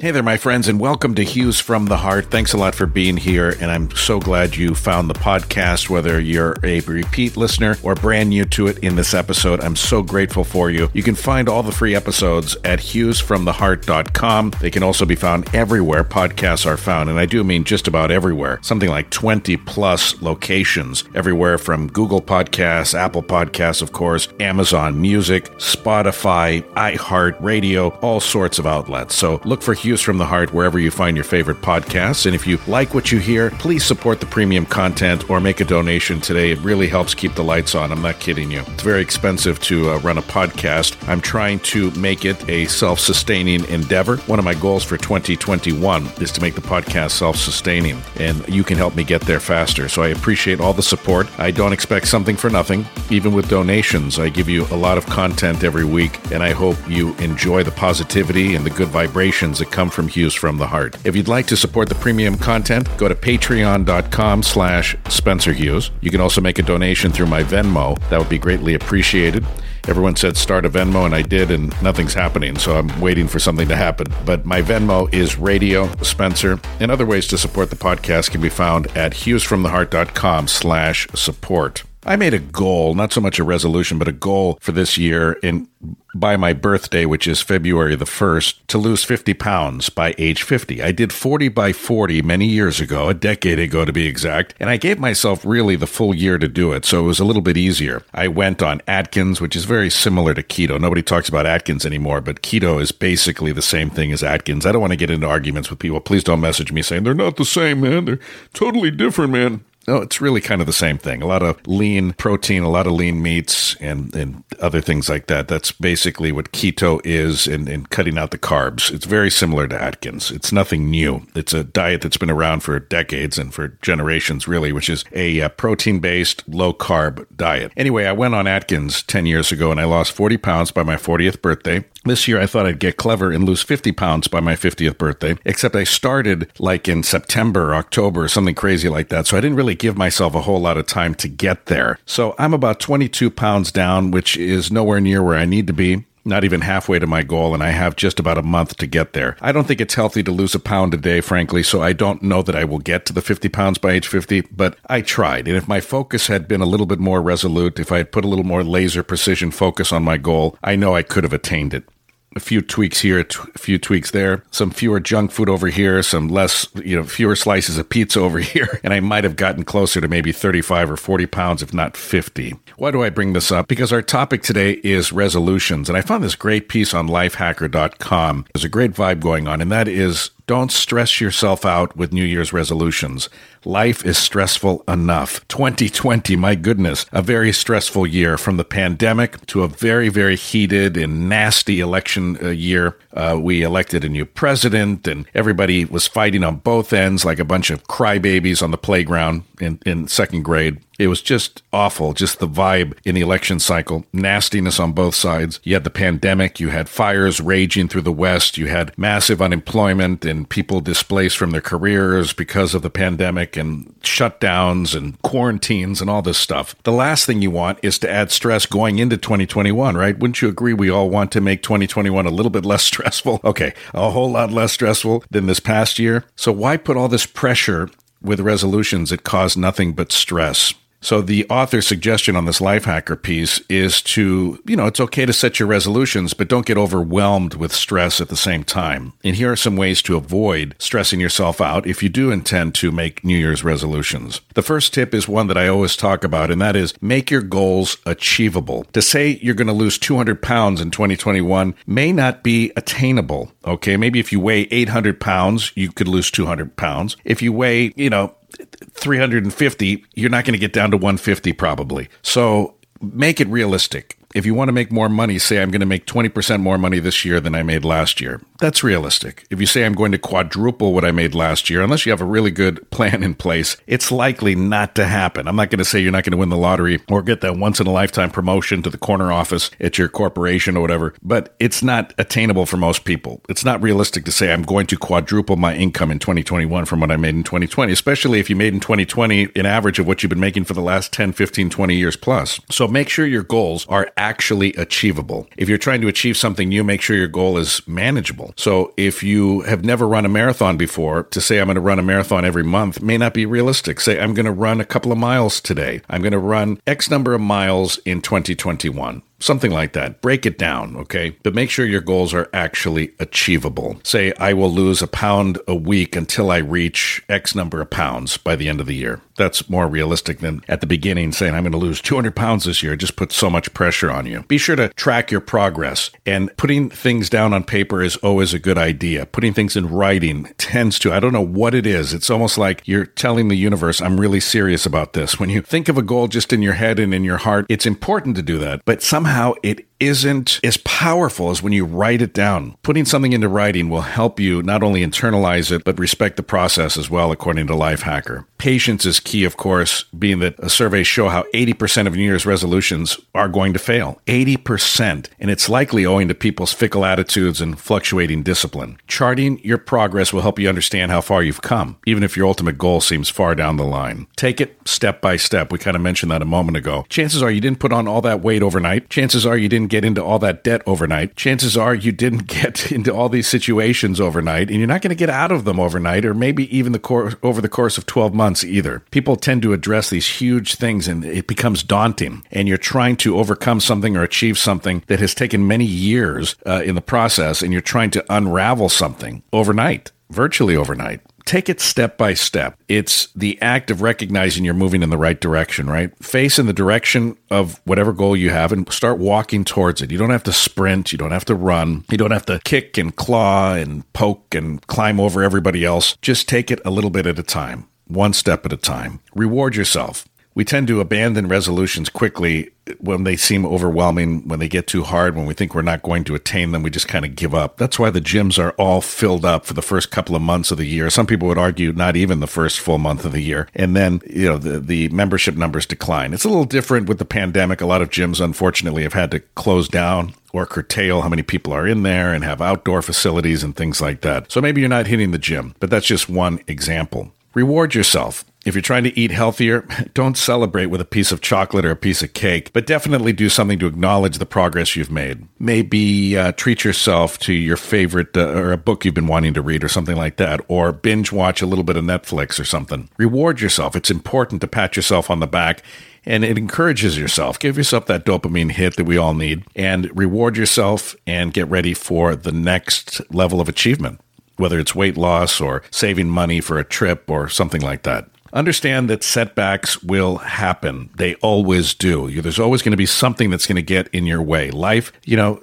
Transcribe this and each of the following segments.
Hey there, my friends, and welcome to Hughes from the Heart. Thanks a lot for being here, and I'm so glad you found the podcast, whether you're a repeat listener or brand new to it in this episode. I'm so grateful for you. You can find all the free episodes at hughesfromtheheart.com. They can also be found everywhere podcasts are found, and I do mean just about everywhere. Something like 20 plus locations, everywhere from Google Podcasts, Apple Podcasts, of course, Amazon Music, Spotify, iHeart Radio, all sorts of outlets. So look for Hughes From the Heart wherever you find your favorite podcasts. And if you like what you hear, please support the premium content or make a donation today. It really helps keep the lights on. I'm not kidding you. It's very expensive to uh, run a podcast. I'm trying to make it a self sustaining endeavor. One of my goals for 2021 is to make the podcast self sustaining, and you can help me get there faster. So I appreciate all the support. I don't expect something for nothing. Even with donations, I give you a lot of content every week, and I hope you enjoy the positivity and the good vibrations that come from Hughes from the Heart. If you'd like to support the premium content, go to patreon.com slash Spencer Hughes. You can also make a donation through my Venmo. That would be greatly appreciated. Everyone said start a Venmo, and I did, and nothing's happening, so I'm waiting for something to happen. But my Venmo is Radio Spencer, and other ways to support the podcast can be found at hughesfromtheheart.com slash support. I made a goal, not so much a resolution, but a goal for this year in by my birthday, which is February the 1st, to lose 50 pounds by age 50. I did 40 by 40 many years ago, a decade ago to be exact, and I gave myself really the full year to do it, so it was a little bit easier. I went on Atkins, which is very similar to keto. Nobody talks about Atkins anymore, but keto is basically the same thing as Atkins. I don't want to get into arguments with people. Please don't message me saying they're not the same, man. They're totally different, man. No, it's really kind of the same thing. A lot of lean protein, a lot of lean meats, and, and other things like that. That's basically what keto is in, in cutting out the carbs. It's very similar to Atkins. It's nothing new. It's a diet that's been around for decades and for generations, really, which is a uh, protein based, low carb diet. Anyway, I went on Atkins 10 years ago and I lost 40 pounds by my 40th birthday. This year, I thought I'd get clever and lose 50 pounds by my 50th birthday, except I started like in September, October, something crazy like that. So I didn't really give myself a whole lot of time to get there. So I'm about 22 pounds down, which is nowhere near where I need to be not even halfway to my goal, and I have just about a month to get there. I don't think it's healthy to lose a pound a day, frankly, so I don't know that I will get to the 50 pounds by age 50, but I tried. And if my focus had been a little bit more resolute, if I had put a little more laser precision focus on my goal, I know I could have attained it a few tweaks here, a few tweaks there, some fewer junk food over here, some less, you know, fewer slices of pizza over here, and I might have gotten closer to maybe 35 or 40 pounds, if not 50. Why do I bring this up? Because our topic today is resolutions, and I found this great piece on lifehacker.com. There's a great vibe going on, and that is don't stress yourself out with New Year's resolutions. Life is stressful enough. 2020, my goodness, a very stressful year from the pandemic to a very, very heated and nasty election uh, year. Uh, we elected a new president and everybody was fighting on both ends like a bunch of crybabies on the playground in, in second grade. It was just awful, just the vibe in the election cycle, nastiness on both sides. You had the pandemic, you had fires raging through the West, you had massive unemployment and people displaced from their careers because of the pandemic and shutdowns and quarantines and all this stuff. The last thing you want is to add stress going into 2021, right? Wouldn't you agree we all want to make 2021 a little bit less stressful? Okay, a whole lot less stressful than this past year. So why put all this pressure with resolutions that cause nothing but stress? So the author's suggestion on this Lifehacker piece is to, you know, it's okay to set your resolutions, but don't get overwhelmed with stress at the same time. And here are some ways to avoid stressing yourself out if you do intend to make New Year's resolutions. The first tip is one that I always talk about, and that is make your goals achievable. To say you're going to lose 200 pounds in 2021 may not be attainable. Okay. Maybe if you weigh 800 pounds, you could lose 200 pounds. If you weigh, you know, 350, you're not going to get down to 150 probably. So make it realistic if you want to make more money, say I'm going to make 20% more money this year than I made last year. That's realistic. If you say I'm going to quadruple what I made last year, unless you have a really good plan in place, it's likely not to happen. I'm not going to say you're not going to win the lottery or get that once in a lifetime promotion to the corner office at your corporation or whatever, but it's not attainable for most people. It's not realistic to say I'm going to quadruple my income in 2021 from what I made in 2020, especially if you made in 2020 an average of what you've been making for the last 10, 15, 20 years plus. So make sure your goals are actually achievable. If you're trying to achieve something new, make sure your goal is manageable. So if you have never run a marathon before, to say I'm going to run a marathon every month may not be realistic. Say I'm going to run a couple of miles today. I'm going to run X number of miles in 2021. Something like that. Break it down, okay? But make sure your goals are actually achievable. Say, I will lose a pound a week until I reach X number of pounds by the end of the year. That's more realistic than at the beginning saying, I'm going to lose 200 pounds this year. It just puts so much pressure on you. Be sure to track your progress. And putting things down on paper is always a good idea. Putting things in writing tends to, I don't know what it is. It's almost like you're telling the universe, I'm really serious about this. When you think of a goal just in your head and in your heart, it's important to do that. But somehow, somehow it isn't as powerful as when you write it down. Putting something into writing will help you not only internalize it, but respect the process as well, according to Lifehacker. Patience is key, of course, being that surveys show how 80% of New Year's resolutions are going to fail. 80%. And it's likely owing to people's fickle attitudes and fluctuating discipline. Charting your progress will help you understand how far you've come, even if your ultimate goal seems far down the line. Take it step by step. We kind of mentioned that a moment ago. Chances are you didn't put on all that weight overnight. Chances are you didn't get into all that debt overnight. Chances are you didn't get into all these situations overnight, and you're not going to get out of them overnight, or maybe even the cor- over the course of 12 months either. People tend to address these huge things, and it becomes daunting. And you're trying to overcome something or achieve something that has taken many years uh, in the process, and you're trying to unravel something overnight, virtually overnight take it step by step. It's the act of recognizing you're moving in the right direction, right? Face in the direction of whatever goal you have and start walking towards it. You don't have to sprint. You don't have to run. You don't have to kick and claw and poke and climb over everybody else. Just take it a little bit at a time, one step at a time. Reward yourself. We tend to abandon resolutions quickly when they seem overwhelming, when they get too hard, when we think we're not going to attain them, we just kind of give up. That's why the gyms are all filled up for the first couple of months of the year. Some people would argue not even the first full month of the year. And then, you know, the, the membership numbers decline. It's a little different with the pandemic. A lot of gyms, unfortunately, have had to close down or curtail how many people are in there and have outdoor facilities and things like that. So maybe you're not hitting the gym, but that's just one example. Reward yourself. If you're trying to eat healthier, don't celebrate with a piece of chocolate or a piece of cake, but definitely do something to acknowledge the progress you've made. Maybe uh, treat yourself to your favorite uh, or a book you've been wanting to read or something like that, or binge watch a little bit of Netflix or something. Reward yourself. It's important to pat yourself on the back and it encourages yourself. Give yourself that dopamine hit that we all need and reward yourself and get ready for the next level of achievement, whether it's weight loss or saving money for a trip or something like that. Understand that setbacks will happen. They always do. There's always going to be something that's going to get in your way. Life, you know,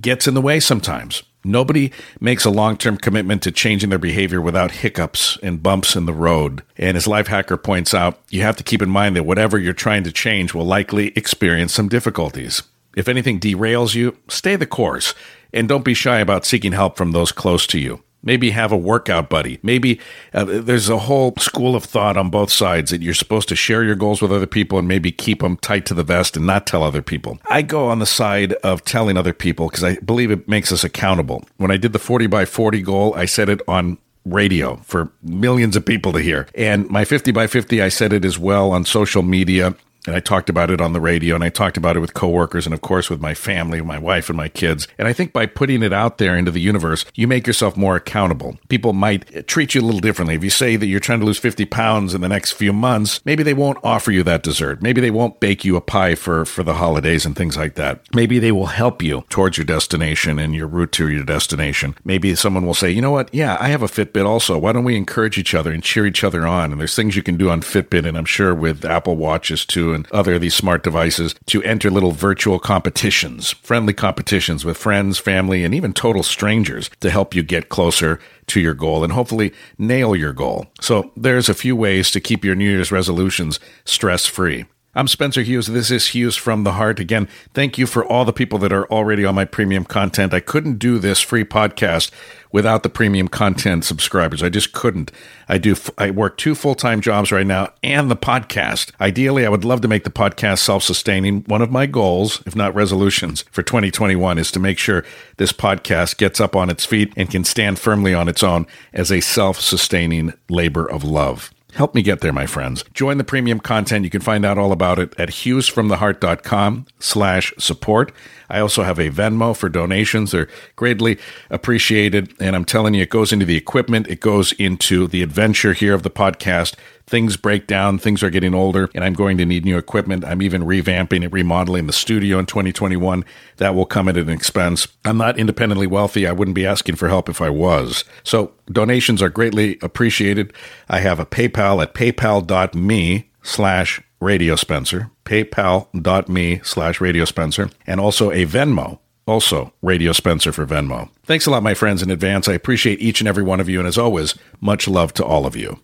gets in the way sometimes. Nobody makes a long term commitment to changing their behavior without hiccups and bumps in the road. And as Lifehacker points out, you have to keep in mind that whatever you're trying to change will likely experience some difficulties. If anything derails you, stay the course and don't be shy about seeking help from those close to you. Maybe have a workout buddy. Maybe uh, there's a whole school of thought on both sides that you're supposed to share your goals with other people and maybe keep them tight to the vest and not tell other people. I go on the side of telling other people because I believe it makes us accountable. When I did the 40 by 40 goal, I said it on radio for millions of people to hear. And my 50 by 50, I said it as well on social media and I talked about it on the radio and I talked about it with coworkers and of course with my family, my wife and my kids. And I think by putting it out there into the universe, you make yourself more accountable. People might treat you a little differently. If you say that you're trying to lose 50 pounds in the next few months, maybe they won't offer you that dessert. Maybe they won't bake you a pie for, for the holidays and things like that. Maybe they will help you towards your destination and your route to your destination. Maybe someone will say, you know what? Yeah, I have a Fitbit also. Why don't we encourage each other and cheer each other on? And there's things you can do on Fitbit and I'm sure with Apple Watches too and other of these smart devices to enter little virtual competitions, friendly competitions with friends, family, and even total strangers to help you get closer to your goal and hopefully nail your goal. So there's a few ways to keep your New Year's resolutions stress free. I'm Spencer Hughes. This is Hughes from the Heart. Again, thank you for all the people that are already on my premium content. I couldn't do this free podcast without the premium content subscribers. I just couldn't. I do, I work two full time jobs right now and the podcast. Ideally, I would love to make the podcast self sustaining. One of my goals, if not resolutions for 2021 is to make sure this podcast gets up on its feet and can stand firmly on its own as a self sustaining labor of love. Help me get there, my friends. Join the premium content. You can find out all about it at hughesfromtheheart.com slash support. I also have a Venmo for donations. They're greatly appreciated. And I'm telling you, it goes into the equipment. It goes into the adventure here of the podcast. Things break down. Things are getting older and I'm going to need new equipment. I'm even revamping and remodeling the studio in 2021. That will come at an expense. I'm not independently wealthy. I wouldn't be asking for help if I was. So donations are greatly appreciated. I have a PayPal at paypal.me slash Radio Spencer, paypal.me slash Radio Spencer, and also a Venmo, also Radio Spencer for Venmo. Thanks a lot, my friends, in advance. I appreciate each and every one of you, and as always, much love to all of you.